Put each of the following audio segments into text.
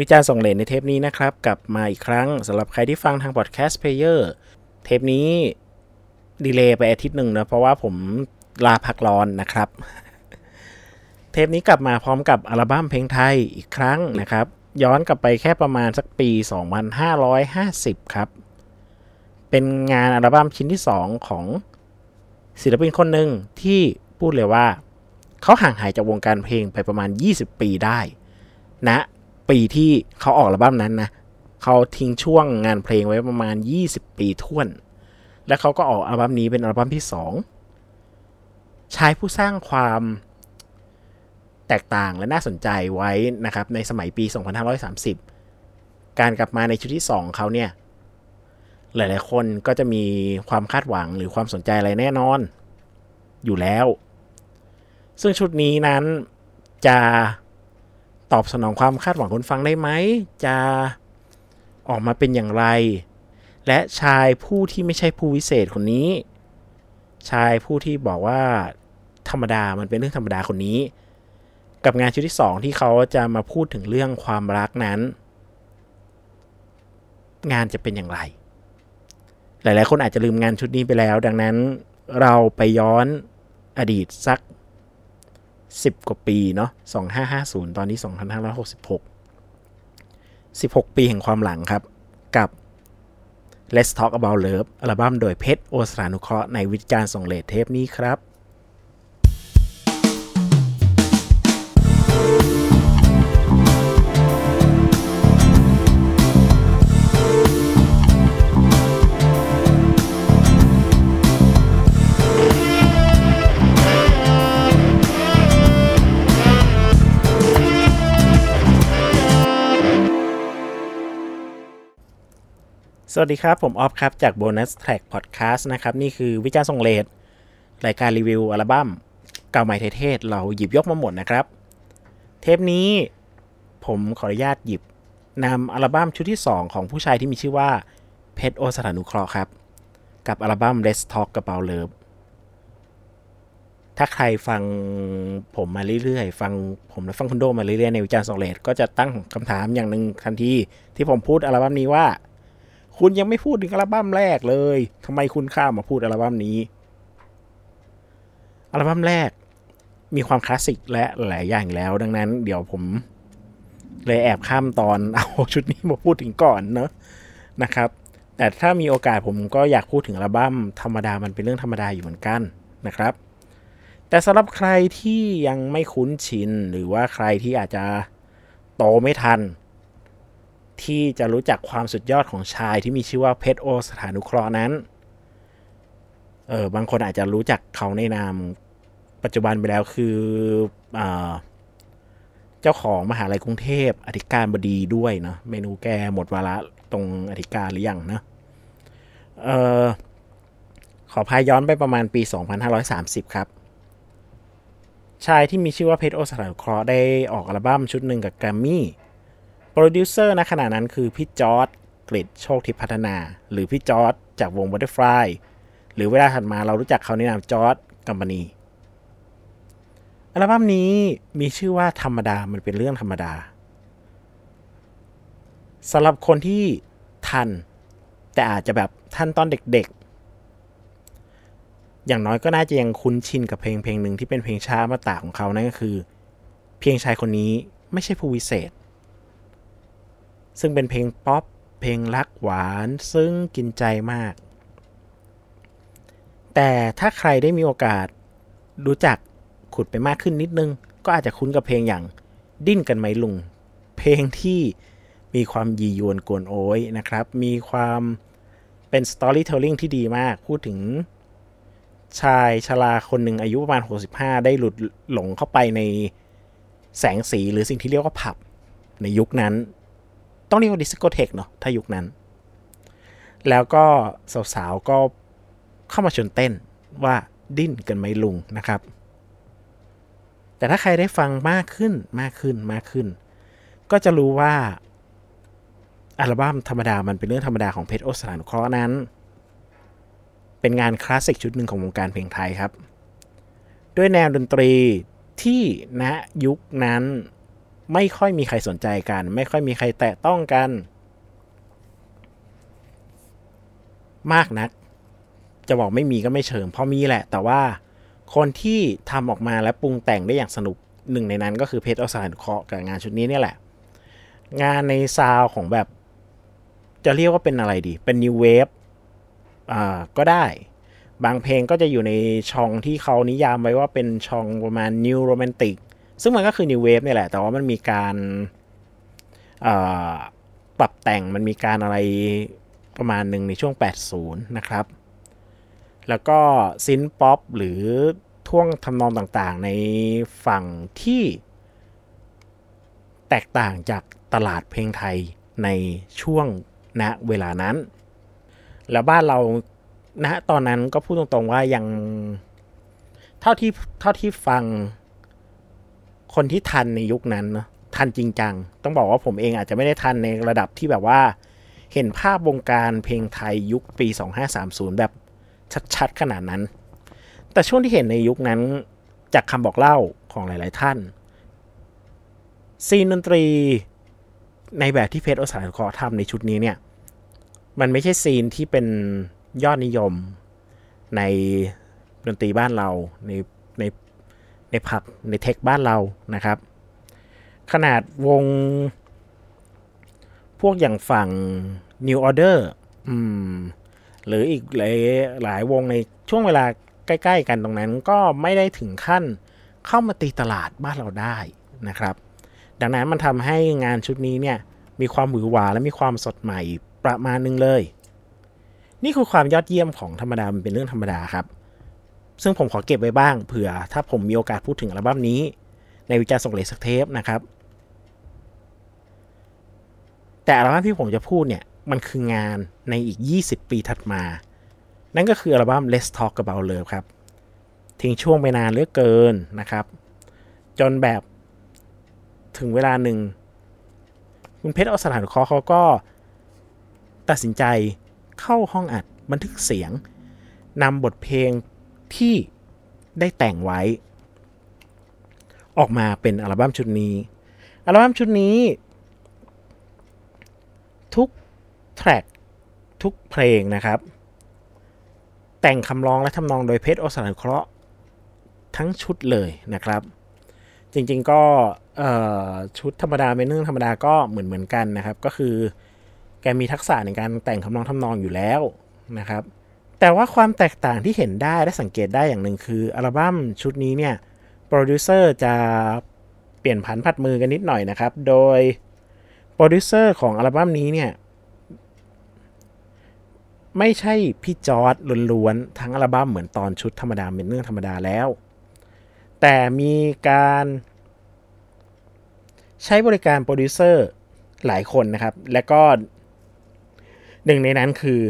วิจารณ์ส่งเลนในเทปนี้นะครับกลับมาอีกครั้งสำหรับใครที่ฟังทาง podcast player เทปนี้ delay ไปอาทิตย์หนึ่งนะเพราะว่าผมลาพักร้อนนะครับ เทปนี้กลับมาพร้อมกับอัลบั้มเพลงไทยอีกครั้งนะครับ ย้อนกลับไปแค่ประมาณสักปี 2550 ครับ เป็นงานอัลบั้มชิ้นที่ 2 ของศิลปินคนหนึ่งที่พูดเลยว่า เขาห่างหายจากวงการเพลงไปประมาณ 20 ปีได้นะ ปีที่เขาออกอัลบั้มนั้นนะเขาทิ้งช่วงงานเพลงไว้ประมาณ 20 ปีท่วน และเขาก็ออกอัลบั้มนี้เป็นอัลบั้มที่2ชายผู้สร้างความแตกต่างและน่าสนใจไว้นะครับในสมัยปี 2530 การกลับมาในชุดที่ 2 เขาเนี่ย หลาย ๆ คนก็จะมีความคาดหวังหรือความสนใจอะไรแน่นอน อยู่แล้ว ซึ่งชุดนี้นั้นจะ ตอบสนองความคาดหวังคนฟังได้ไหม จะออกมาเป็นอย่างไร และชายผู้ที่ไม่ใช่ผู้วิเศษคนนี้ ชายผู้ที่บอกว่าธรรมดามันเป็นเรื่องธรรมดาคนนี้ กับงานชุดที่ 2 ที่เขาจะมาพูดถึงเรื่องความรักนั้น งานจะเป็นอย่างไร หลาย ๆ คนอาจจะลืมงานชุดนี้ไปแล้ว ดังนั้นเราไปย้อนอดีตสัก 10 กว่าปีเนาะ2550 ตอนนี้ 2566 16 ปีแห่งความหลังครับ กับ Let's Talk About Love อัลบั้มโดยเพชรโอสรานุเคราะห์ในวิจารณ์ส่งเลทเทปนี้ครับ สวัสดีครับ ผมออฟครับ จาก Bonus Track Podcast นะครับ นี่คือวิจารณ์ทรงเลดรายการรีวิวอัลบั้มเก่าใหม่เทศ เราหยิบยกมาหมดนะครับ เทปนี้ผมขออนุญาตหยิบนำอัลบั้มชุดที่ 2 ของผู้ชายที่มีชื่อว่าเพชรโอสถานุเคราะห์ครับ กับอัลบั้ม Let's Talk About Love ถ้าใครฟังผมมาเรื่อยๆ ฟังผมและฟังคุณโดมาเรื่อยๆ ในวิจารณ์สองเลดก็จะตั้งคำถามอย่างหนึ่งทันทีที่ผมพูดอัลบั้มนี้ว่า คุณยังไม่พูดถึงอัลบั้มแรกเลยทำไมคุณข้ามมาพูดอัลบั้มนี้ อัลบั้มแรกมีความคลาสสิกและหลายอย่างแล้ว ดังนั้น เดี๋ยวผม เลยแอบข้ามตอนเอาชุดนี้มาพูดถึงก่อนเนอะนะครับ แต่ถ้ามีโอกาสผมก็อยากพูดถึงอัลบั้มธรรมดามันเป็นเรื่องธรรมดาอยู่เหมือนกันนะครับ แต่สำหรับใครที่ยังไม่คุ้นชิน หรือว่าใครที่อาจจะโตไม่ทัน ที่จะรู้จักความสุดยอดของชายที่มีชื่อว่าเพชรโอสถานุเคราะห์นั้น เออบางคนอาจจะรู้จักเขาในนามปัจจุบันไปแล้วคืออเจ้าของมหาลัยกรุงเทพอธิการบดีด้วยเนาะเมนูแกหมดวาระตรงอธิการหรือยังนะเออขอพายย้อนไปประมาณปี 2530 ครับ ชายที่มีชื่อว่าเพชรโอสถานุเคราะห์ได้ออกอัลบั้มชุดหนึ่งกับแกรมมี่ โปรดิวเซอร์ณขณะนั้นคือพี่จอร์ดกฤษณ์ โชคทิพย์พัฒนา หรือพี่จอร์ดจากวง Butterfly หรือเวลาถัดมาเรารู้จักเขาในนามจอร์ดกัมปานีอัลบั้มนี้มีชื่อว่าธรรมดามันเป็นเรื่องธรรมดาสำหรับคนที่ทัน แต่อาจจะแบบทันตอนเด็กๆ อย่างน้อยก็น่าจะยังคุ้นชินกับเพลงเพลงหนึ่งที่เป็นเพลงช้ามาตาของเขานั่นก็คือ เพียงชายคนนี้ไม่ใช่ผู้วิเศษ ซึ่งเป็นเพลงป๊อป เพลงรักหวานซึ่งกินใจมาก แต่ถ้าใครได้มีโอกาสรู้จักขุดไปมากขึ้นนิดนึง ก็อาจจะคุ้นกับเพลงอย่างดิ้นกันไหมลุง เพลงที่มีความยียวนกวนโอยนะครับ มีความเป็น storytelling ที่ดีมาก พูดถึงชายชราคนหนึ่งอายุประมาณ 65 ได้หลุดหลงเข้าไปในแสงสีหรือสิ่งที่เรียกว่าผับในยุคนั้น ต้องเรียกว่าดิสโกเทกเนาะถ้ายุคนั้น แล้วก็สาวๆก็เข้ามาชวนเต้นว่าดิ้นกันไหมลุงนะครับ แต่ถ้าใครได้ฟังมากขึ้นมากขึ้นมากขึ้น ก็จะรู้ว่าอัลบั้มธรรมดามันเป็นเรื่องธรรมดาของเพชรโอสถานุเคราะห์นั้น เป็นงานคลาสสิกชุดหนึ่งของวงการเพลงไทยครับ ด้วยแนวดนตรีที่ณยุคนั้น ไม่ค่อยมีใครสนใจกัน ไม่ค่อยมีใครแตะต้องกัน มากนัก จะบอกไม่มีก็ไม่เชิงพราะมีแหละ แต่ว่าคนที่ทำออกมาและปรุงแต่งได้อย่างสนุกหนึ่งในนั้นก็คือเพชรอสานเคาะกับงานชุดนี้เนี่ยแหละ งานในซาวของแบบ จะเรียกว่าเป็นอะไรดี เป็น New Wave อ่าก็ได้ บางเพลงก็จะอยู่ในช่องที่เขานิยามไว้ว่าเป็นช่องประมาณ New Romantic ซึ่งมันก็คือ New Wave นี่แหละ แต่ว่ามันมีการปรับแต่งมันมีการอะไรประมาณหนึ่งในช่วง 80 นะครับ แล้วก็ซินป๊อปหรือท่วงทำนองต่างๆ ในฝั่งที่แตกต่างจากตลาดเพลงไทยในช่วงณเวลานั้น แล้วบ้านเราณตอนนั้นก็พูดตรงๆว่ายังเท่าที่เท่าที่ฟัง คนที่ทันในยุคนั้นเนาะทันจริงจัง ต้องบอกว่าผมเองอาจจะไม่ได้ทันในระดับที่แบบว่า เห็นภาพวงการเพลงไทยยุคปี 2530 แบบชัดๆ ขนาดนั้น แต่ช่วงที่เห็นในยุคนั้น จากคำบอกเล่าของหลายๆท่าน ซีนดนตรีในแบบที่เพชรอสานคอทำในชุดนี้เนี่ย มันไม่ใช่ซีนที่เป็นยอดนิยมในดนตรีบ้านเราใน ในผับในเทคบ้านเรานะครับ ขนาดวง พวกอย่างฝั่ง New Order อืมหรืออีกหลายหลายวงในช่วงเวลาใกล้ ๆ กันตรงนั้นก็ไม่ได้ถึงขั้นเข้ามาตีตลาดบ้านเราได้นะครับ ดังนั้นมันทำให้งานชุดนี้เนี่ยมีความหวือหวาและมีความสดใหม่ประมาณนึงเลย นี่คือความยอดเยี่ยมของธรรมดามันเป็นเรื่องธรรมดาครับ ซึ่งผมขอเก็บไว้บ้างเผื่อ ถ้าผมมีโอกาสพูดถึงอัลบั้มนี้ ในวิจารณ์ส่งเลสักเทปนะครับ แต่อัลบั้มที่ผมจะพูดเนี่ย มันคืองานในอีก 20 ปีถัดมา นั่นก็คืออัลบั้ม Let's Talk About Love ครับ ทิ้งช่วงไปนานเหลือเกินนะครับ จนแบบถึงเวลาหนึ่ง คุณเพชรอสถานคอเขาก็ตัดสินใจเข้าห้องอัดบันทึกเสียงนำบทเพลง ที่ได้แต่งไว้ ออกมาเป็นอัลบั้มชุดนี้ อัลบั้มชุดนี้ ทุกแทร็กทุกเพลงนะครับ แต่งคำร้องและทำนองโดยเพชรโอสานเคราะห์ทั้งชุดเลยนะครับ จริงๆก็ชุดธรรมดาเป็นเรื่องธรรมดาก็เหมือนเหมือนกันนะครับ ก็คือแกมีทักษะในการแต่งคำนองทำนองอยู่แล้วนะครับ แต่ว่าความแตกต่างที่เห็นได้และสังเกตได้อย่างหนึ่งคืออัลบั้มชุดนี้เนี่ยโปรดิวเซอร์จะเปลี่ยนผันผลัดมือกันนิดหน่อยนะครับ โดยโปรดิวเซอร์ของอัลบั้มนี้เนี่ยไม่ใช่พี่จอร์ดล้วนๆทั้งอัลบั้มเหมือนตอนชุดธรรมดาเป็นเรื่องธรรมดาแล้ว แต่มีการใช้บริการโปรดิวเซอร์หลายคนนะครับ และก็หนึ่งในนั้นคือ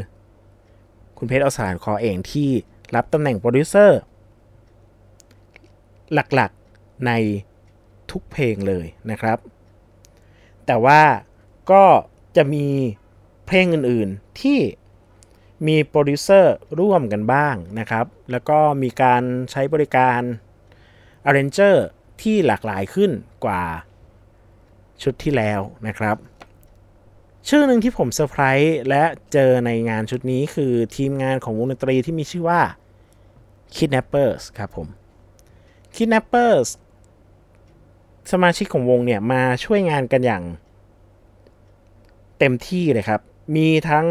คุณเพชรอสารคอเองที่รับตำแหน่งโปรดิวเซอร์ หลักๆในทุกเพลงเลยนะครับ แต่ว่าก็จะมีเพลงอื่นๆที่มีโปรดิวเซอร์ร่วมกันบ้างนะครับ แล้วก็มีการใช้บริการ arranger ที่หลากหลายขึ้นกว่าชุดที่แล้วนะครับ ชื่อหนึ่งที่ผมเซอร์ไพรส์และเจอในงานชุดนี้คือทีมงานของวงดนตรีที่มีชื่อว่า Kidnappers ครับผม Kidnappers สมาชิกของวงเนี่ยมาช่วยงานกันอย่างเต็มที่เลยครับ มีทั้ง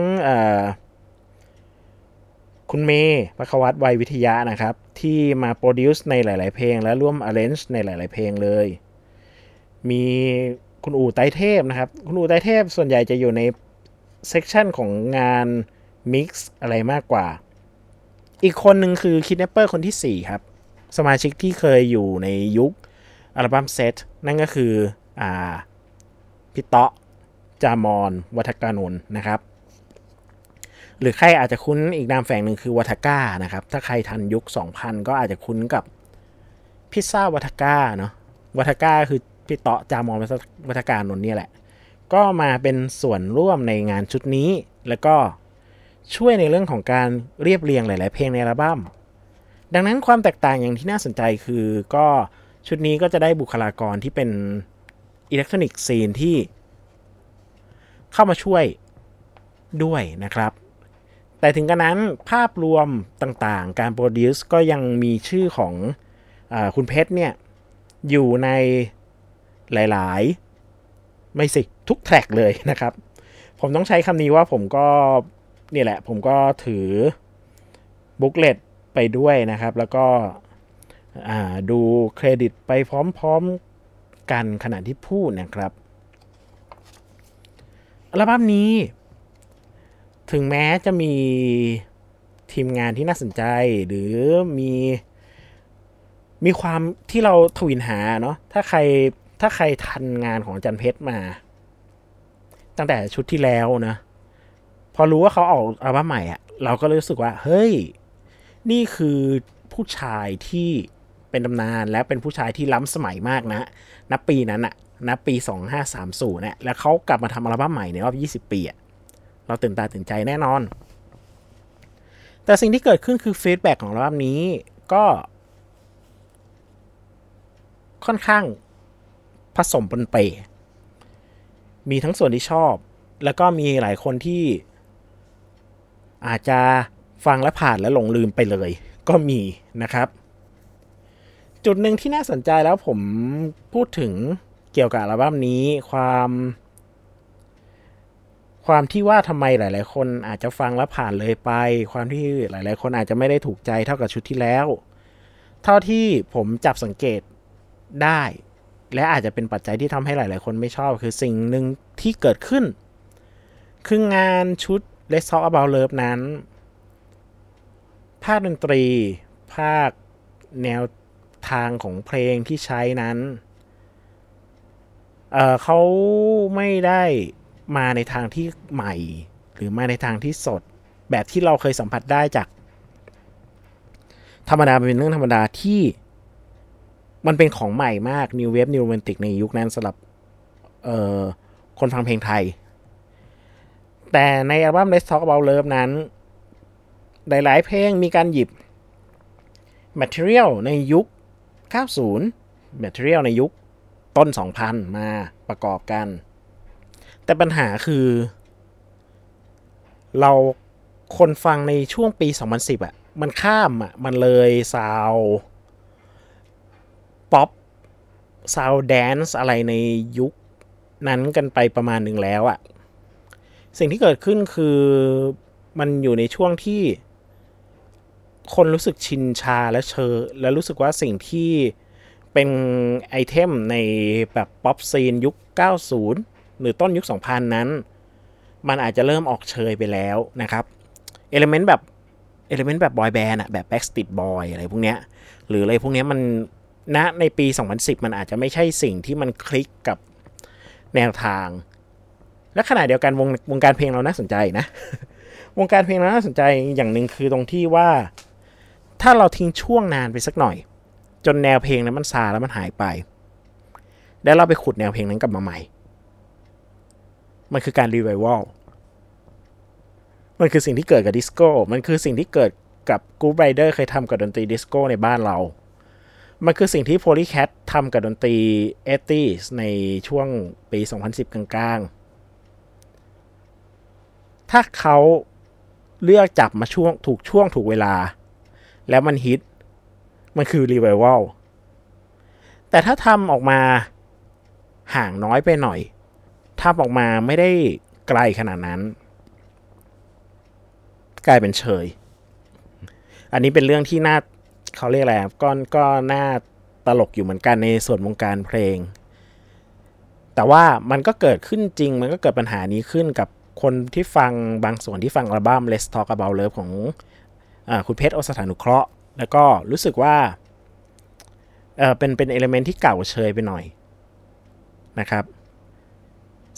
คุณเมย์ภควรรษ ไวยวิทยะนะครับ ที่มา produce ในหลาย ๆ เพลง และร่วม arrange ในหลาย ๆ เพลงเลย มี คุณอู่ไตรเทพนะครับ คุณอู่ไตรเทพส่วนใหญ่จะอยู่ใน section ของงาน mix อะไรมากกว่า อีกคนหนึ่งคือ Kidnappers คนที่ 4 ครับ สมาชิกที่เคยอยู่ในยุคอัลบั้มเซตนั่นก็คืออ่าพี่เตาะจามร วัฒกานนท์นะครับ หรือใครอาจจะคุ้นอีกนามแฝงหนึ่งคือวัฒก้านะครับ ถ้าใครทันยุค 2000 ก็อาจจะคุ้นกับพิซซ่าวัฒก้าเนาะวัฒก้าคือ พี่เตาะจามอนวัฒการนนนี่แหละ ก็มาเป็นส่วนร่วมในงานชุดนี้ แล้วก็ช่วยในเรื่องของการเรียบเรียงหลาย ๆ เพลงในอัลบั้มดังนั้นความแตกต่างอย่างที่น่าสนใจคือก็ชุดนี้ก็จะได้บุคลากรที่เป็นอิเล็กทรอนิกส์ซีนที่เข้ามาช่วยด้วยนะครับ แต่ถึงกระนั้นภาพรวมต่างๆ การ produce ก็ยังมีชื่อของคุณเพชรเนี่ย อยู่ใน หลาย ๆ ไม่สิทุก track เลยนะครับ ผมต้องใช้คำนี้ว่าผมก็นี่แหละ ผมก็ถือ booklet ไปด้วยนะครับ แล้วก็ดูเครดิตไปพร้อม ๆ กันขณะที่พูดนะครับอัลบั้มนี้ ถึงแม้จะมีทีมงานที่น่าสนใจ หรือมีมีความที่เราทวินหาเนาะถ้าใคร ถ้าใครทันงานของจันเพชรมา ตั้งแต่ชุดที่แล้วนะพอรู้ว่าเขาออกอัลบั้มใหม่อะเราก็รู้สึกว่า เฮ้ย นี่คือผู้ชายที่เป็นตำนานและเป็นผู้ชายที่ล้ำสมัยมากนะณปีนั้นอะณปี 2530เนี่ยแล้วเขากลับมาทำอัลบั้มใหม่ในรอบ 20 ปีอะเราตื่นตาตื่นใจแน่นอน แต่สิ่งที่เกิดขึ้นคือฟีดแบ็ของอัลบั้มนี้ก็ ค่อนข้าง ผสมปนเปมีทั้งส่วนที่ชอบ แล้วก็มีหลายคนที่อาจจะฟังและผ่านและหลงลืมไปเลย ก็มีนะครับ จุดหนึ่งที่น่าสนใจแล้วผมพูดถึงเกี่ยวกับอัลบั้มนี้ความ ความที่ว่าทำไมหลาย ๆ คนอาจจะฟังแล้วผ่านเลยไป ความที่หลาย ๆ คนอาจจะไม่ได้ถูกใจเท่ากับชุดที่แล้ว เท่าที่ผมจับสังเกตได้ และอาจจะเป็นปัจจัยที่ทำให้หลาย ๆ คนไม่ชอบ คือสิ่งหนึ่งที่เกิดขึ้น คืองานชุด Let's Talk About Love นั้น ภาคดนตรี ภาคแนวทางของเพลงที่ใช้นั้นเเขาไม่ได้มาในทางที่ใหม่ หรือมาในทางที่สด แบบที่เราเคยสัมผัสได้จาก ธรรมดาเป็นเรื่องธรรมดาที่ มันเป็นของใหม่มาก New Wave New Romantic ในยุคนั้นสำหรับคนฟังเพลงไทย แต่ในอัลบั้ม Let's Talk About Love นั้น หลาย ๆ เพลงมีการหยิบ Material ในยุค 90 Material ในยุคต้น 2000 มาประกอบกัน แต่ปัญหาคือ เราคนฟังในช่วงปี 2010อะ่ะ มันข้ามอะ่ะ มันเลยซาว pop sound dance อะไรในยุคนั้นกันไปประมาณหนึ่งแล้วอะสิ่งที่เกิดขึ้นคือมันอยู่ในช่วงที่คนรู้สึกชินชาและเชยและรู้สึกว่าสิ่งที่เป็น item ในแบบ pop scene ยุค 90 หรือต้นยุค 2000 นั้น มันอาจจะเริ่มออกเชยไปแล้วนะครับ element แบบเอลเมนต์แบบบอยแบนด์อะแบบ Backstreet Boy อะไรพวกเนี้ยหรืออะไรพวกเนี้ยมัน ณในปี 2010 มันอาจจะไม่ใช่สิ่งที่มันคลิกกับแนวทาง และขณะเดียวกันวงวงการเพลงเราน่าสนใจนะ วงการเพลงเราน่าสนใจอย่างหนึ่งคือตรงที่ว่า ถ้าเราทิ้งช่วงนานไปสักหน่อย จนแนวเพลงนั้นมันซาแล้วมันหายไป แล้วเราไปขุดแนวเพลงนั้นกลับมาใหม่ มันคือการรีไววัลมันคือสิ่งที่เกิดกับดิสโก้ มันคือสิ่งที่เกิดกับกู๊ b ไรเดอร์เคยทำกับดนตรีดิสโก้ในบ้านเรา มันคือสิ่งที่ Polycat ทำกับดนตรี80ในช่วงปี 2010 กลางๆ ถ้าเขาเลือกจับมาช่วงถูกช่วงถูกเวลา แล้วมันฮิต มันคือรีไววัลแต่ถ้าทำออกมาห่างน้อยไปหน่อยทำออกมาไม่ได้ไกลขนาดนั้น กลายเป็นเฉย อันนี้เป็นเรื่องที่น่า เขาเรียกอะไรก็ก็น่าตลกอยู่เหมือนกันในส่วนวงการเพลง แต่ว่ามันก็เกิดขึ้นจริง มันก็เกิดปัญหานี้ขึ้นกับคนที่ฟังบางส่วนที่ฟังอัลบั้ม Let's Talk About Love ของอคุณเพชรโอสถานุเคราะห์ แล้วก็รู้สึกว่าเออเป็นเป็นเอลเมนที่เก่าเชยไปหน่อยนะครับ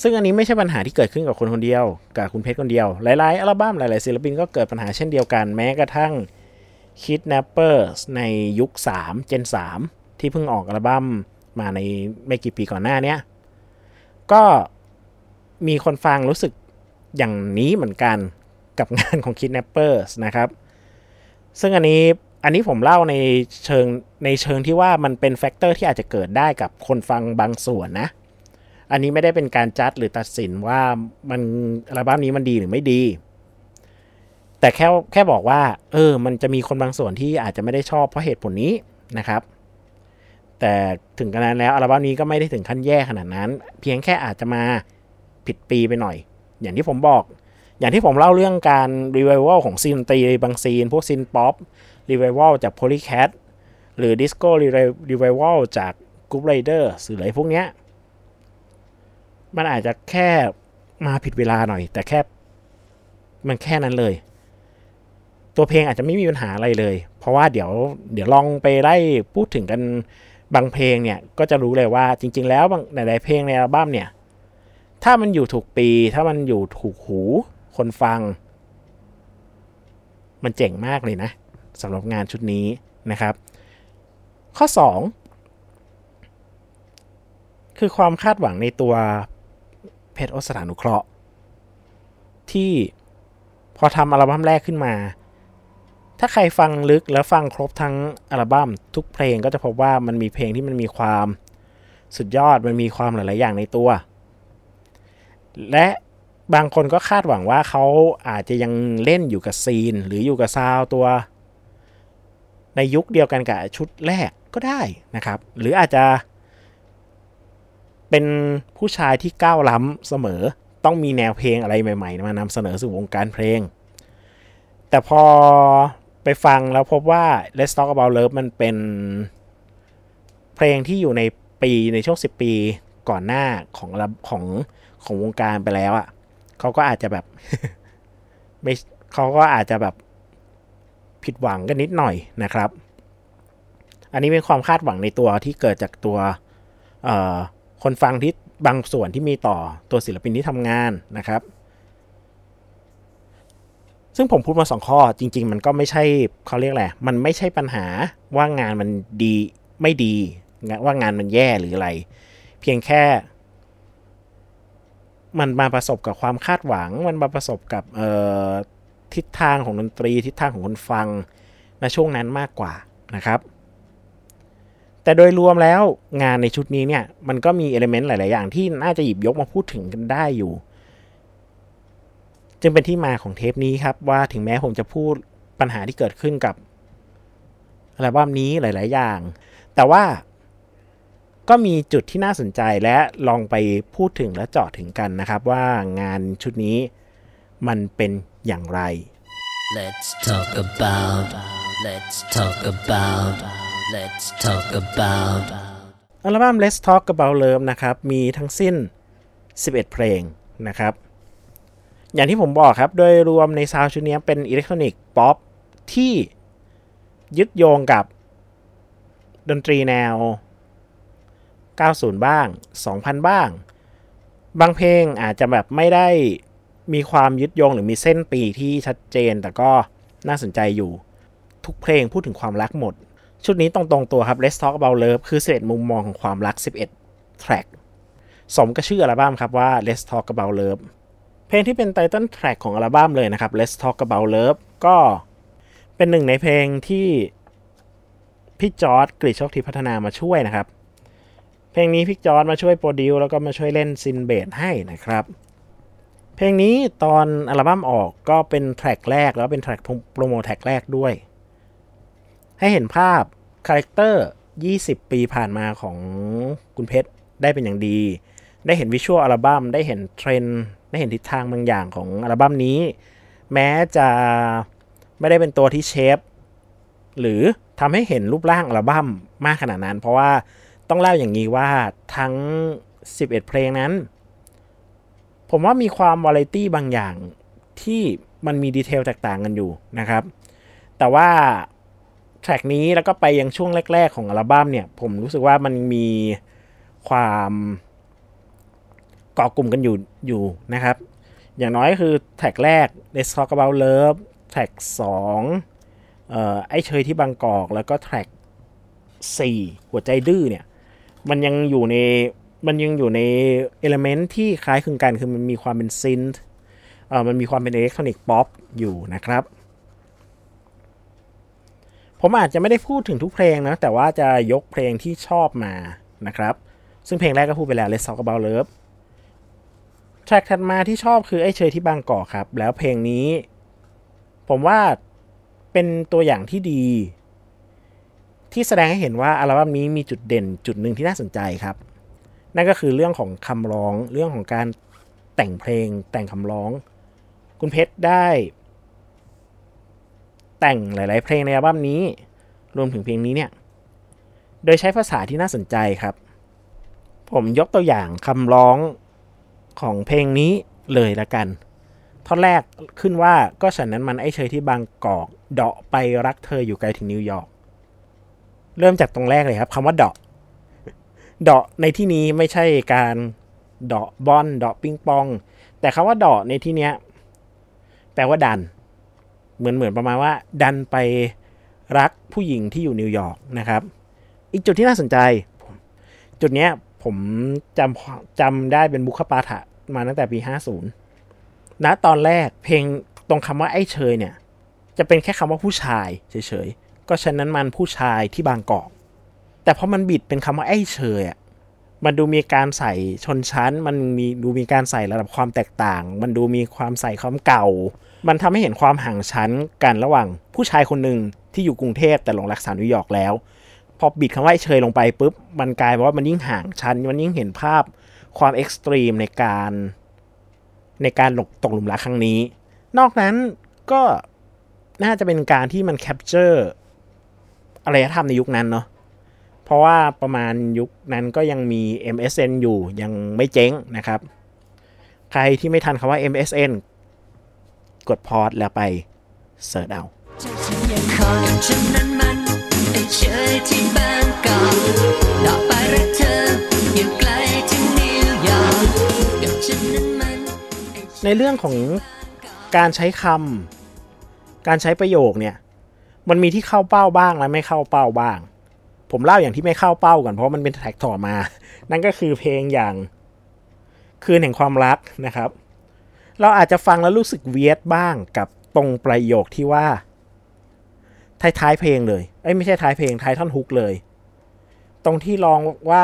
ซึ่งอันนี้ไม่ใช่ปัญหาที่เกิดขึ้นกับคนคนเดียว กับคุณเพชรคนเดียว หลายๆอัลบั้มหลายๆศิลปินก็เกิดปัญหาเช่นเดียวกันแม้กระทั่ง Kidnappers ในยุค3 Gen 3ที่เพิ่งออกอัลบั้มมาในไม่กี่ปีก่อนหน้านี้ก็มีคนฟังรู้สึกอย่างนี้เหมือนกันกับงานของ Kidnappers นะครับ ซึ่งอันนี้อันนี้ผมเล่าในเชิงในเชิงที่ว่ามันเป็น factor ที่อาจจะเกิดได้กับคนฟังบางส่วนนะ อันนี้ไม่ได้เป็นการจัดหรือตัดสินว่ามันอัลบั้มนี้มันดีหรือไม่ดี แต่แค่แค่บอกว่า เออ มันจะมีคนบางส่วนที่อาจจะไม่ได้ชอบเพราะเหตุผลนี้นะครับ แต่ถึงกระนั้นแล้วอัลบั้มนี้ก็ไม่ได้ถึงขั้นแย่ขนาดนั้น เพียงแค่อาจจะมาผิดปีไปหน่อย อย่างที่ผมบอก อย่างที่ผมเล่าเรื่องการ revival ของซีนดนตรีบาง scene พวก scene pop revival จาก Polycat หรือดิสโก้รีไวลจาก Group Rider หรืออะไรพวกเนี้ยมันอาจจะแค่มาผิดเวลาหน่อย แต่แค่ มันแค่นั้นเลย ตัวเพลงอาจจะไม่มีปัญหาอะไรเลย เพราะว่าเดี๋ยวเดี๋ยวลองไปไล่พูดถึงกันบางเพลงเนี่ยก็จะรู้เลยว่าจริง ๆ แล้วบางหลายๆเพลงในอัลบั้มเนี่ยถ้ามันอยู่ถูกปี ถ้ามันอยู่ถูกหูคนฟัง มันเจ๋งมากเลยนะสำหรับงานชุดนี้นะครับ ข้อ 2 คือความคาดหวังในตัวเพชรโอสถานุเคราะห์ ที่พอทำอัลบั้มแรกขึ้นมา ถ้าใครฟังลึกแล้วฟังครบทั้งอัลบั้มทุกเพลงก็จะพบว่ามันมีเพลงที่มันมีความสุดยอดมันมีความหลาย ๆ อย่างในตัว และบางคนก็คาดหวังว่าเขาอาจจะยังเล่นอยู่กับซีน หรืออยู่กับซาวตัว ในยุคเดียวกันกับชุดแรกก็ได้นะครับ หรืออาจจะ เป็นผู้ชายที่ก้าวล้ำเสมอต้องมีแนวเพลงอะไรใหม่ ๆ มานำเสนอสู่วงการเพลง แต่พอ ไปฟังแล้วพบว่า Let's Talk About Love มันเป็นเพลงที่อยู่ในปีในช่วง 10 ปีก่อนหน้าของของของวงการไปแล้วอะ่ะเขาก็อาจจะแบบไม่เขาก็อาจจะแบบผิดหวังกันนิดหน่อยนะครับ อันนี้เป็นความคาดหวังในตัวที่เกิดจากตัวคนฟังที่บางส่วนที่มีต่อตัวศิลปินที่ทำงานนะครับ ซึ่งผมพูดมาสองข้อจริง ๆ มันก็ไม่ใช่เขาเรียกแหละ มันไม่ใช่ปัญหาว่างานมันดีไม่ดีว่างานมันแย่หรืออะไร เพียงแค่ มันมาประสบกับความคาดหวัง มันมาประสบกับทิศทางของดนตรี ทิศทางของคนฟังในช่วงนั้นมากกว่านะครับ แต่โดยรวมแล้วงานในชุดนี้เนี่ย มันก็มีเอลิเมนต์หลาย ๆ อย่างที่น่าจะหยิบยกมาพูดถึงกันได้อยู่ จึงเป็นที่มาของเทปนี้ครับว่าถึงแม้ผมจะพูดปัญหาที่เกิดขึ้นกับอัลบั้มนี้หลาย ๆ อย่าง แต่ว่าก็มีจุดที่น่าสนใจและลองไปพูดถึงและเจาะถึงกันนะครับ ว่างานชุดนี้มันเป็นอย่างไร Let's talk about Let's talk about Let's talk about อัลบั้ม Let's Talk About Love นะครับ มีทั้งสิ้น 11 เพลงนะครับ อย่างที่ผมบอกครับ โดยรวมในซาวชุดนี้เป็น electronic pop ที่ยึดโยงกับดนตรีแนว 90 บ้าง 2000 บ้าง บางเพลงอาจจะแบบไม่ได้มีความยึดโยงหรือมีเส้นปีที่ชัดเจน แต่ก็น่าสนใจอยู่ ทุกเพลงพูดถึงความรักหมด ชุดนี้ตรงๆตัวครับ Let's Talk About Love คือ 11 มุมมองของความรัก 11 track สมกับชื่ออัลบั้มครับว่า Let's Talk About Love เพลงที่เป็น title track ของอัลบั้มเลยนะครับ Let's Talk About Love ก็เป็นหนึ่งในเพลงที่พี่จอร์ดกริชโชคทิพัฒนามาช่วยนะครับ เพลงนี้พี่จอร์ดมาช่วย produce แล้วก็มาช่วยเล่น synth bass ให้นะครับ เพลงนี้ตอนอัลบั้มออกก็เป็น track แรกแล้วเป็น track promote track แรกด้วย ให้เห็นภาพ character 20 ปีผ่านมาของคุณเพชรได้เป็นอย่างดี ได้เห็น visual อัลบั้มได้เห็นเทรนได้เห็นทิศทางบางอย่างของอัลบั้มนี้ แม้จะไม่ได้เป็นตัวที่ shape หรือทำให้เห็นรูปร่างอัลบั้มมากขนาดนั้น เพราะว่าต้องเล่าอย่างนี้ว่าทั้ง 11 เพลงนั้น ผมว่ามีความวาไรตี้บางอย่างที่มันมี detail แตกต่างกันอยู่นะครับ แต่ว่า track นี้แล้วก็ไปยังช่วงแรก ๆ ของอัลบั้มเนี่ย ผมรู้สึกว่ามันมีความ เกาะกลุ่มกันอยู่อยู่นะครับ อย่างน้อยคือ track แรก Let's Talk About Love track 2เอ่อไอ้เชยที่บางกอก แล้วก็ track 4หัวใจดื้อเนี่ย มันยังอยู่ในมันยังอยู่ใน element ที่คล้ายคลึงกันคือมันมีความเป็น synth เอ่อมันมีความเป็น electronic pop อยู่นะครับ ผมอาจจะไม่ได้พูดถึงทุกเพลงนะ แต่ว่าจะยกเพลงที่ชอบมานะครับ ซึ่งเพลงแรกก็พูดไปแล้ว Let's Talk About Love track ถัดมาที่ชอบคือไอ้เชยที่บางกอกครับ แล้วเพลงนี้ ผมว่าเป็นตัวอย่างที่ดี ที่แสดงให้เห็นว่าอัลบั้มนี้มีจุดเด่นจุดหนึ่งที่น่าสนใจครับ นั่นก็คือเรื่องของคำร้องเรื่องของการแต่งเพลงแต่งคำร้อง คุณเพชรได้ แต่งหลาย ๆ เพลงในอัลบั้มนี้ รวมถึงเพลงนี้เนี่ย โดยใช้ภาษาที่น่าสนใจครับ ผมยกตัวอย่างคำร้อง ของเพลงนี้เลยละกัน ท่อนแรกขึ้นว่าก็ฉันนั้นมันไอ้เชยที่บางกอก เดาะไปรักเธออยู่ไกลถึงนิวยอร์ก เริ่มจากตรงแรกเลยครับคำว่าเดาะ เดาะในที่นี้ไม่ใช่การเดาะบอลเดาะปิงปอง แต่คำว่าเดาะในที่เนี้ยแปลว่าดัน เหมือนเหมือนประมาณว่า ดันไปรักผู้หญิงที่อยู่นิวยอร์กนะครับ อีกจุดที่น่าสนใจ จุดเนี้ย ผมจำจำได้เป็นบุคปาฐะมาตั้งแต่ปี 50ณตอนแรกเพลงตรงคำว่าไอ้เชยเนี่ย จะเป็นแค่คำว่าผู้ชายเฉยๆ ก็ฉะนั้นมันผู้ชายที่บางกอก แต่พอมันบิดเป็นคำว่าไอ้เชยอะมันดูมีการใส่ชนชั้น มันมีดูมีการใส่ระดับความแตกต่าง มันดูมีความใส่ความเก่า มันทำให้เห็นความห่างชั้นกันระหว่างผู้ชายคนหนึ่งที่อยู่กรุงเทพแต่หลงรักสาวนิวยอร์กแล้ว พอบิดคำว่าเชยลงไปปุ๊บ มันกลายเป็นว่ามันยิ่งห่างชั้น มันยิ่งเห็นภาพความ extreme ในการในการหลกตกหลุมรักครั้งนี้ นอกนั้นก็น่าจะเป็นการที่มัน capture อารยธรรมในยุคนั้นเนาะ เพราะว่าประมาณยุคนั้นก็ยังมี MSN อยู่ยังไม่เจ๊งนะครับ ใครที่ไม่ทันคำว่า MSN กด pause แล้วไป search เอา เชยที่บางกอกดอกไปรักเธออยู่ไกลถึงนิวยอร์กกับฉันนั้นมันในเรื่องของการใช้คำการใช้ประโยคเนี่ยมันมีที่เข้าเป้าบ้างและไม่เข้าเป้าบ้าง ผมเล่าอย่างที่ไม่เข้าเป้าก่อนเพราะมันเป็น track ต่อมา นั่นก็คือเพลงอย่างคืนแห่งความรักนะครับ เราอาจจะฟังแล้วรู้สึกเวียดบ้างกับตรงประโยคที่ว่า ท้ายๆเพลงเลยเอ้ยไม่ใช่ท้ายเพลงท้ายท่อนฮุกเลย ตรงที่ร้องว่า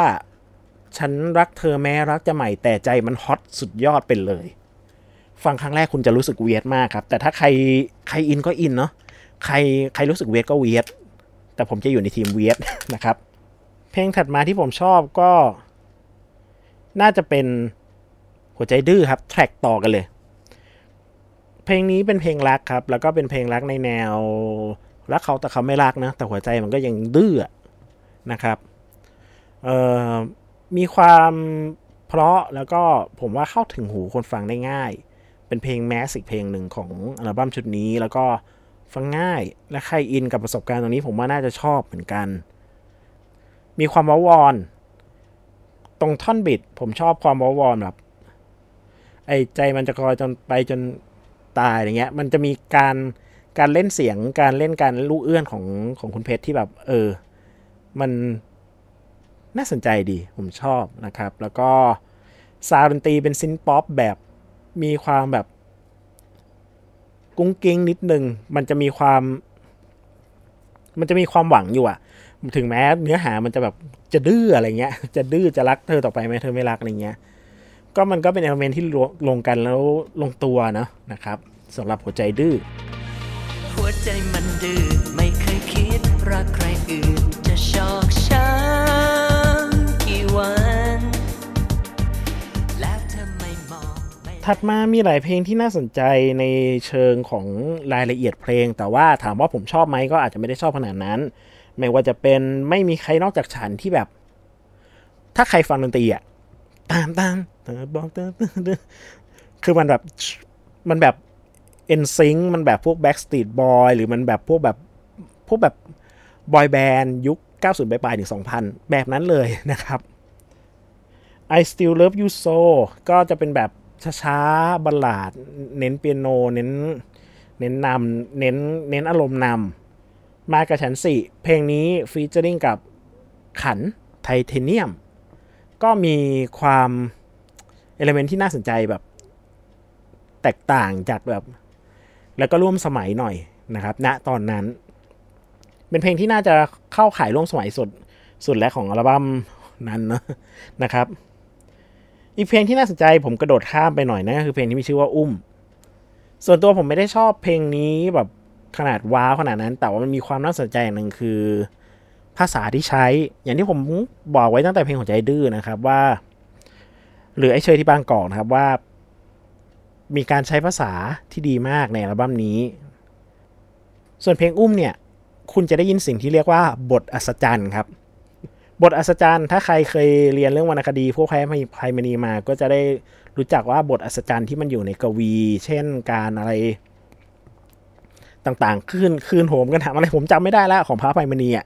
ฉันรักเธอแม้รักจะใหม่แต่ใจมันฮอตสุดยอดเป็นเลย ฟังครั้งแรกคุณจะรู้สึกเวียดมากครับ แต่ถ้าใครใครอินก็อินเนาะใครใครรู้สึกเวียดก็เวียดแต่ผมจะอยู่ในทีมเวียดนะครับ เพลงถัดมาที่ผมชอบก็ น่าจะเป็นหัวใจดื้อครับ แทร็กต่อกันเลย เพลงนี้เป็นเพลงรักครับ แล้วก็เป็นเพลงรักในแนว รักเขาแต่เขาไม่รักนะ แต่หัวใจมันก็ยังดื้อนะครับมีความเพราะแล้วก็ผมว่าเข้าถึงหูคนฟังได้ง่าย เป็นเพลงแมสอีกเพลงหนึ่งของอัลบั้มชุดนี้แล้วก็ฟังง่ายและใคร in กับประสบการณ์ตรงนี้ผมว่าน่าจะชอบเหมือนกัน มีความเว้าวอน ตรงท่อน bridge ผมชอบความเว้าวอนแบบไอ้ใจมันจะคอยจนไปจนตายอย่างเงี้ย มันจะมีการ การเล่นเสียงการเล่นการลูกเอื้อนของของคุณเพชรที่แบบ เออ มันน่าสนใจดีผมชอบนะครับ แล้วก็ sound ดนตรีเป็น synth-pop แบบมีความแบบ กุ้งกิ้งนิดนึง มันจะมีความ มันจะมีความหวังอยู่อะถึงแม้เนื้อหามันจะแบบจะดื้ออะไรเงี้ย จะดื้อจะรักเธอต่อไปไหมเธอไม่รักอะไรเงี้ย ก็มันก็เป็นเอลเมนที่ลงกันแล้วลงตัวเนะนะครับสำหรับหัวใจดื้อ หัวใจมันดื้อไม่เคยคิดรักใครอื่นจะชอกช้ำกี่วัน แล้วเธอไม่มองมถัดมามีหลายเพลงที่น่าสนใจในเชิงของรายละเอียดเพลง แต่ว่าถามว่าผมชอบไหมก็อาจจะไม่ได้ชอบขนาดนั้น ไม่ว่าจะเป็นไม่มีใครนอกจากฉันที่แบบ ถ้าใครฟังดนตรีอะตามตามเธอบอกเธอคือมันแบบมันแบบ เอ็นซิงมันแบบพวก Backstreet Boy หรือมันแบบพวกแบบพวกแบบboy band ยุค 90 ปลายๆถึง 2000 แบบนั้นเลยนะครับ I Still Love You So ก็จะเป็นแบบช้าๆ ballad เน้นเปียโน เน้น เน้นนำ เน้น เน้นอารมณ์นำ มากับฉันสิ เพลงนี้ featuring กับขันไทเทเนียม ก็มีความ element ที่น่าสนใจแบบ แตกต่างจากแบบ แล้วก็ร่วมสมัยหน่อยนะครับณตอนนั้น เป็นเพลงที่น่าจะเข้าขายร่วมสมัยสุดสุดแล้วของอัลบั้มนั้นนะนะครับ อีกเพลงที่น่าสนใจผมกระโดดข้ามไปหน่อยนะคือเพลงที่มีชื่อว่าอุ้ม ส่วนตัวผมไม่ได้ชอบเพลงนี้แบบขนาดว้าวขนาดนั้น แต่ว่ามันมีความน่าสนใจอย่างหนึ่งคือ ภาษาที่ใช้ อย่างที่ผมบอกไว้ตั้งแต่เพลงของใจดื้อนะครับว่า หรือไอ้เชยที่บางกอกนะครับว่า มีการใช้ภาษาที่ดีมากในอัลบั้มนี้ ส่วนเพลงอุ้มเนี่ย คุณจะได้ยินสิ่งที่เรียกว่าบทอัศจรรย์ครับ บทอัศจรรย์ ถ้าใครเคยเรียนเรื่องวรรณคดี พวกแพ้ไพมณีมา ก็จะได้รู้จักว่าบทอัศจรรย์ที่มันอยู่ในกวี เช่นการอะไรต่างๆ คืนคืนโหมกันถามอะไรผมจำไม่ได้แล้วของพระไพมณีอะ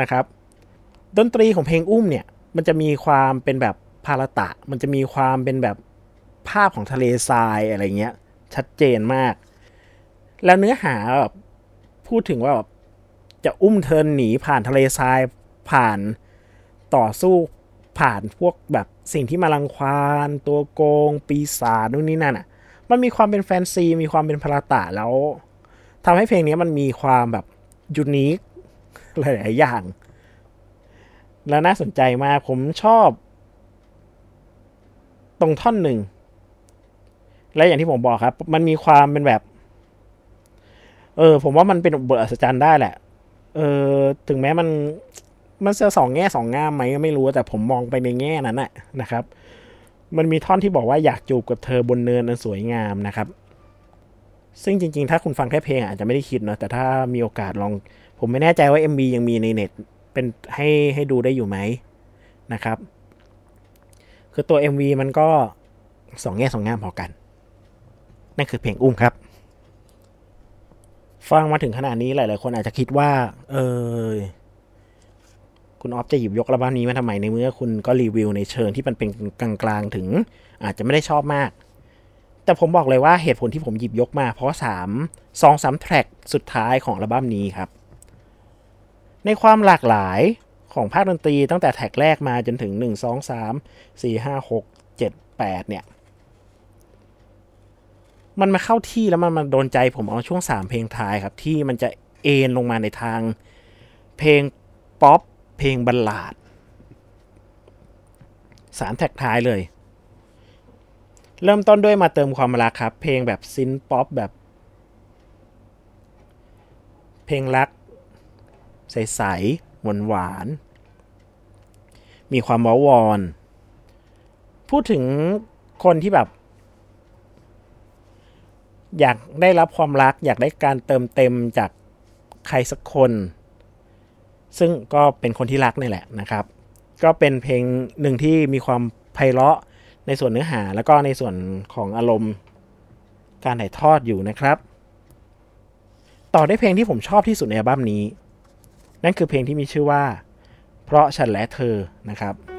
นะครับ ดนตรีของเพลงอุ้มเนี่ย มันจะมีความเป็นแบบพาราตะ มันจะมีความเป็นแบบ ภาพของทะเลทรายอะไรเงี้ย ชัดเจนมาก แล้วเนื้อหาแบบพูดถึงว่าแบบจะอุ้มเธอหนีผ่านทะเลทรายผ่านต่อสู้ผ่านพวกแบบสิ่งที่มาลังควานตัวโกง ปีศาจนู่นนี่นั่นอะ มันมีความเป็นแฟนซี มีความเป็นพราตะแล้วทำให้เพลงนี้มันมีความแบบยูนิคหลาย ๆ อย่าง แล้วน่าสนใจมากผมชอบ ตรงท่อนหนึ่ง และอย่างที่ผมบอกครับ มันมีความเป็นแบบ เออ ผมว่ามันเป็นบทอัศจรรย์ได้แหละ เออ ถึงแม้มัน มันจะสองแง่สองงามไหมก็ไม่รู้แต่ผมมองไปในแง่นั้นแหละนะครับ มันมีท่อนที่บอกว่าอยากจูบกับเธอบนเนินอันสวยงามนะครับ ซึ่งจริง ๆ ถ้าคุณฟังแค่เพลงอาจจะไม่ได้คิดเนาะแต่ถ้ามีโอกาสลอง ผมไม่แน่ใจว่า MV ยังมีในเน็ตเป็นให้ให้ดูได้อยู่ไหมนะครับ คือตัว MV มันก็สองแง่สองงามพอกัน นั่นคือเพลงอุ้มครับ ฟังมาถึงขนาดนี้หลาย ๆ คนอาจจะคิดว่า เออคุณออฟจะหยิบยกอัลบั้มนี้มาทำไมในเมื่อคุณก็รีวิวในเชิงที่มันเป็นกลางๆถึง อาจจะไม่ได้ชอบมาก แต่ผมบอกเลยว่าเหตุผลที่ผมหยิบยกมา เพราะสามสองสาม track สุดท้ายของอัลบั้มนี้ครับ ในความหลากหลายของภาคดนตรีตั้งแต่ track แรกมาจนถึง 1 2 3 4 5 6 7 8 เนี่ย มันมาเข้าที่แล้วมันมาโดนใจผมเอาช่วง3เพลงท้ายครับ ที่มันจะเอนลงมาในทาง เพลงป๊อปเพลง balladสามแท็กท้ายเลย เริ่มต้นด้วยมาเติมความรักครับ เพลงแบบซินป๊อปแบบ เพลงรัก ใสๆหวานหวานๆมีความว้าวอน พูดถึงคนที่แบบ อยากได้รับความรัก อยากได้การเติมเต็มจากใครสักคน ซึ่งก็เป็นคนที่รักนี่แหละนะครับ ก็เป็นเพลงหนึ่งที่มีความไพเราะในส่วนเนื้อหาแล้วก็ในส่วนของอารมณ์การถ่ายทอดอยู่นะครับ ต่อได้เพลงที่ผมชอบที่สุดในอัลบั้มนี้ นั่นคือเพลงที่มีชื่อว่า เพราะฉันและเธอนะครับ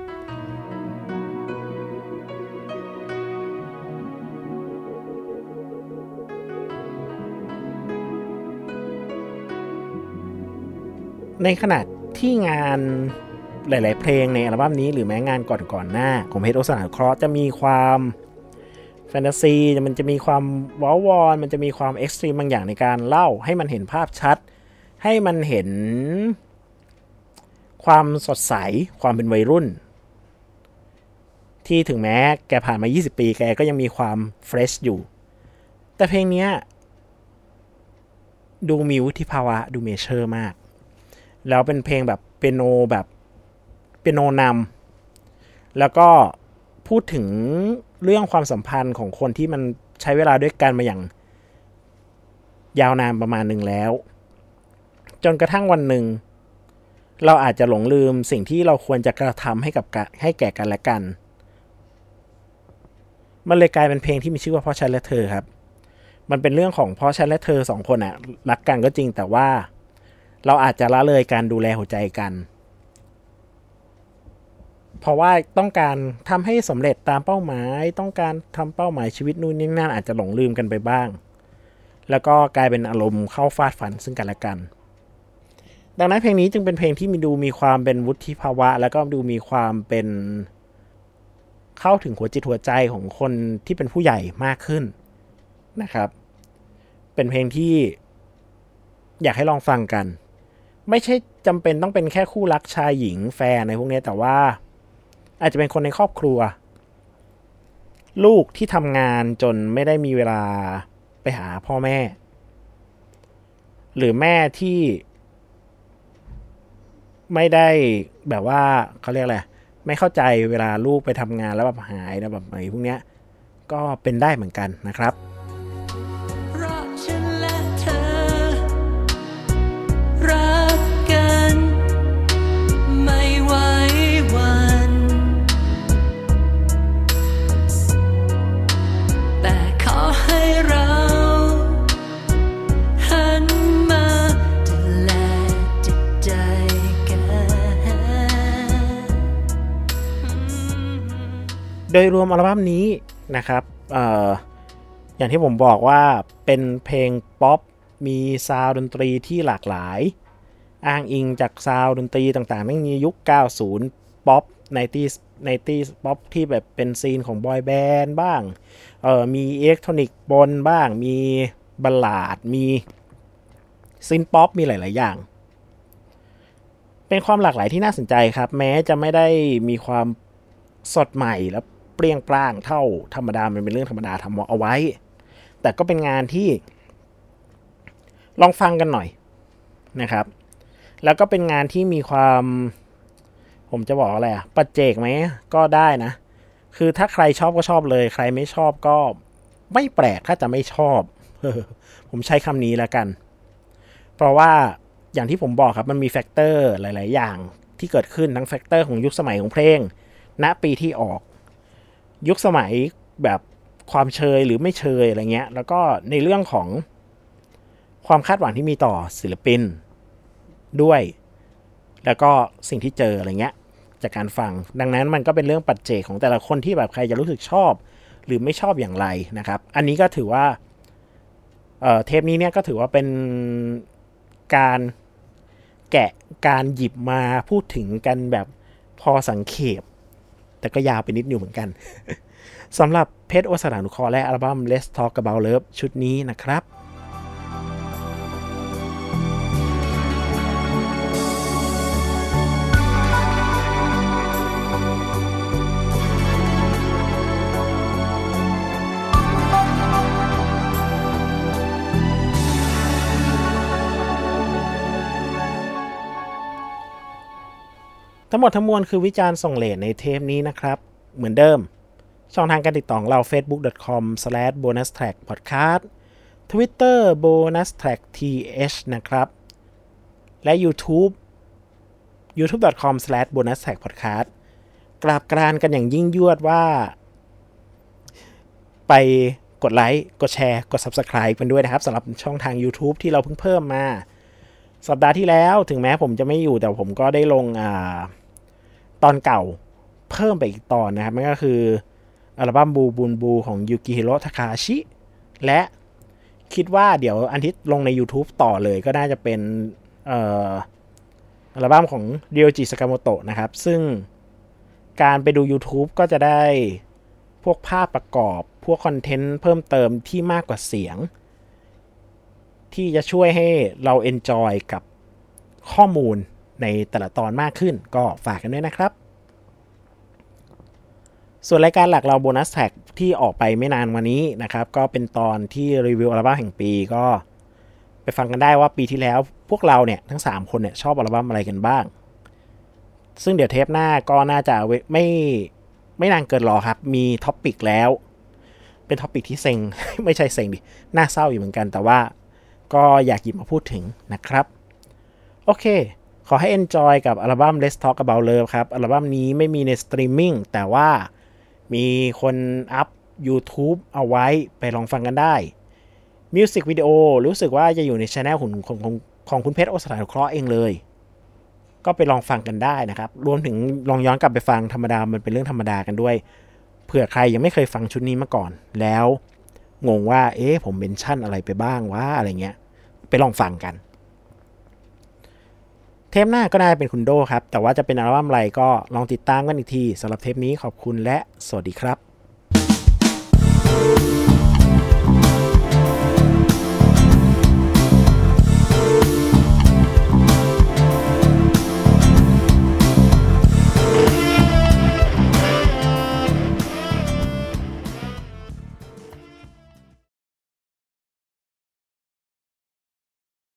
ในขณะที่งานหลาย ๆ เพลงในอัลบั้มนี้หรือแม้งานก่อน ๆ หน้าของเพชรโอสถานุเคราะห์จะมีความแฟนตาซีมันจะมีความเว้าวอนมันจะมีความ extreme บางอย่างในการเล่าให้มันเห็นภาพชัด ให้มันเห็นความสดใสความเป็นวัยรุ่น ที่ถึงแม้แกผ่านมา 20 ปีแกก็ยังมีความ fresh อยู่ แต่เพลงนี้ดูมีวุฒิภาวะดูเมเชอร์มาก แล้วเป็นเพลงแบบเปียโนแบบเปียโนนำแล้วก็พูดถึงเรื่องความสัมพันธ์ของคนที่มันใช้เวลาด้วยกันมาอย่างยาวนานประมาณหนึ่งแล้ว จนกระทั่งวันหนึ่ง เราอาจจะหลงลืมสิ่งที่เราควรจะกระทำให้กับให้แก่กันและกัน มันเลยกลายเป็นเพลงที่มีชื่อว่าพราะฉันและเธอครับ มันเป็นเรื่องของพราะฉันและเธอสองคนอะรักกันก็จริงแต่ว่า เราอาจจะละเลยการดูแลหัวใจกัน เพราะว่าต้องการทำให้สำเร็จตามเป้าหมาย ต้องการทำเป้าหมายชีวิตนู่นนี่นั่นอาจจะหลงลืมกันไปบ้าง แล้วก็กลายเป็นอารมณ์เข้าฟาดฟันซึ่งกันและกัน ดังนั้นเพลงนี้จึงเป็นเพลงที่มีดูมีความเป็นวุฒิภาวะ แล้วก็ดูมีความเป็นเข้าถึงหัวจิตหัวใจของคนที่เป็นผู้ใหญ่มากขึ้นนะครับ เป็นเพลงที่อยากให้ลองฟังกัน ไม่ใช่จำเป็นต้องเป็นแค่คู่รักชายหญิงแฟนในพวกนี้แต่ว่า อาจจะเป็นคนในครอบครัว ลูกที่ทำงานจนไม่ได้มีเวลาไปหาพ่อแม่ หรือแม่ที่ ไม่ได้แบบว่าเขาเรียกอะไรไม่เข้าใจเวลาลูกไปทำงานแล้วแบบหายแล้วแบบอะไรพวกเนี้ยก็เป็นได้เหมือนกันนะครับ โดยรวมอัลบั้มนี้นะครับออย่างที่ผมบอกว่าเป็นเพลงป๊อปมี sound ดนตรีที่หลากหลาย อ้างอิงจาก sound ดนตรีต่างๆในยุค 90 ป๊อป 90s 90s ป๊อปที่แบบเป็นซีนของบอยแบนด์บ้างเออมีอิเล็กทรอนิกส์ปนบ้าง มี ballad มี synth-pop มีหลาย ๆ อย่าง เป็นความหลากหลายที่น่าสนใจครับ แม้จะไม่ได้มีความสดใหม่และ ปรี้ยงปร้างเท่าธรรมดามันเป็นเรื่องธรรมดาทำเอาไว้ แต่ก็เป็นงานที่ ลองฟังกันหน่อยนะครับ แล้วก็เป็นงานที่มีความผมจะบอกอะไรอะปัจเจกไหมก็ได้นะ คือถ้าใครชอบก็ชอบเลย ใครไม่ชอบก็ไม่แปลกถ้าจะไม่ชอบ ผมใช้คำนี้แล้วกัน เพราะว่าอย่างที่ผมบอกครับมันมี factor หลาย ๆ อย่างที่เกิดขึ้นทั้ง factor ของยุคสมัยของเพลง ณปีที่ออก ยุคสมัยแบบความเชยหรือไม่เชยอะไรเงี้ย แล้วก็ในเรื่องของความคาดหวังที่มีต่อศิลปินด้วย แล้วก็สิ่งที่เจออะไรเงี้ย จากการฟัง ดังนั้นมันก็เป็นเรื่องปัจเจกของแต่ละคนที่แบบใครจะรู้สึกชอบ หรือไม่ชอบอย่างไรนะครับ อันนี้ก็ถือว่าเเทปนี้เนี่ยก็ถือว่าเป็นการแกะการหยิบมาพูดถึงกันแบบพอสังเขป แต่ก็ยาวไปนิดนึงเหมือนกันสำหรับเพชรโอสถานุคอและอัลบั้ม Let's Talk About Love ชุดนี้นะครับ ทั้งหมดทั้งมวลคือวิจารณ์ส่งเลทในเทปนี้นะครับ เหมือนเดิม ช่องทางการติดต่อของเรา facebook.com/bonustrackpodcast Twitter bonustrackth นะครับ และ YouTube youtube.com/bonustrackpodcast กราบกรานกันอย่างยิ่งยวดว่า ไปกดไลค์ กดแชร์ กด Subscribe กันด้วยนะครับสำหรับช่องทาง YouTube ที่เราเพิ่งเพิ่มมา สัปดาห์ที่แล้วถึงแม้ผมจะไม่อยู่แต่ผมก็ได้ลงอ่า ตอนเก่าเพิ่มไปอีกตอนนะครับนั่นก็คืออัลบั้มบูบูนบูของยูกิฮิโร่ทาคาชิและคิดว่าเดี๋ยวอันที่ลงใน YouTube ต่อเลยก็น่าจะเป็นเอ่อัลบั้มของเดียวจิสกามโตะนะครับ ซึ่งการไปดู YouTube ก็จะได้พวกภาพประกอบ พวกคอนเทนต์เพิ่มเติมที่มากกว่าเสียง ที่จะช่วยให้เรา enjoy กับข้อมูล ในแต่ละตอนมากขึ้น ก็ฝากกันด้วยนะครับ ส่วนรายการหลักเรา bonus track ที่ออกไปไม่นานวันนี้นะครับ ก็เป็นตอนที่รีวิวอัลบั้มแห่งปีก็ไปฟังกันได้ว่าปีที่แล้วพวกเราเนี่ยทั้ง 3 คนเนี่ยชอบอัลบั้มอะไรกันบ้าง ซึ่งเดี๋ยวเทปหน้าก็น่าจะไม่ไม่นานเกินรอครับ มี topic แล้ว เป็น topic ที่เซ็ง ไม่ใช่เซ็งดิ น่าเศร้าอยู่เหมือนกัน แต่ว่าก็อยากหยิบมาพูดถึงนะครับ โอเค ขอให้ enjoy กับอัลบั้ม Let's Talk About Love ครับ อัลบั้มนี้ไม่มีในสตรีมมิ่งแต่ว่ามีคน up YouTube เอาไว้ไปลองฟังกันได้มิวสิกวิดีโอรู้สึกว่าจะอยู่ในช anel ของของของของคุณเพชรโอสถานุเคราะห์เองเลย ก็ไปลองฟังกันได้นะครับ รวมถึงลองย้อนกลับไปฟังธรรมดามันเป็นเรื่องธรรมดากันด้วย เผื่อใครยังไม่เคยฟังชุดนี้มาก่อน แล้วงงว่า เอ๊ะผมเมนชั่นอะไรไปบ้างว่าอะไรเงี้ย ไปลองฟังกัน เทปหน้าก็ได้เป็นคุณโดครับ แต่ว่าจะเป็นอัลบั้มอะไรก็ลองติดตามกันอีกทีสำหรับเทปนี้ขอบคุณและสวัสดีครับ thank you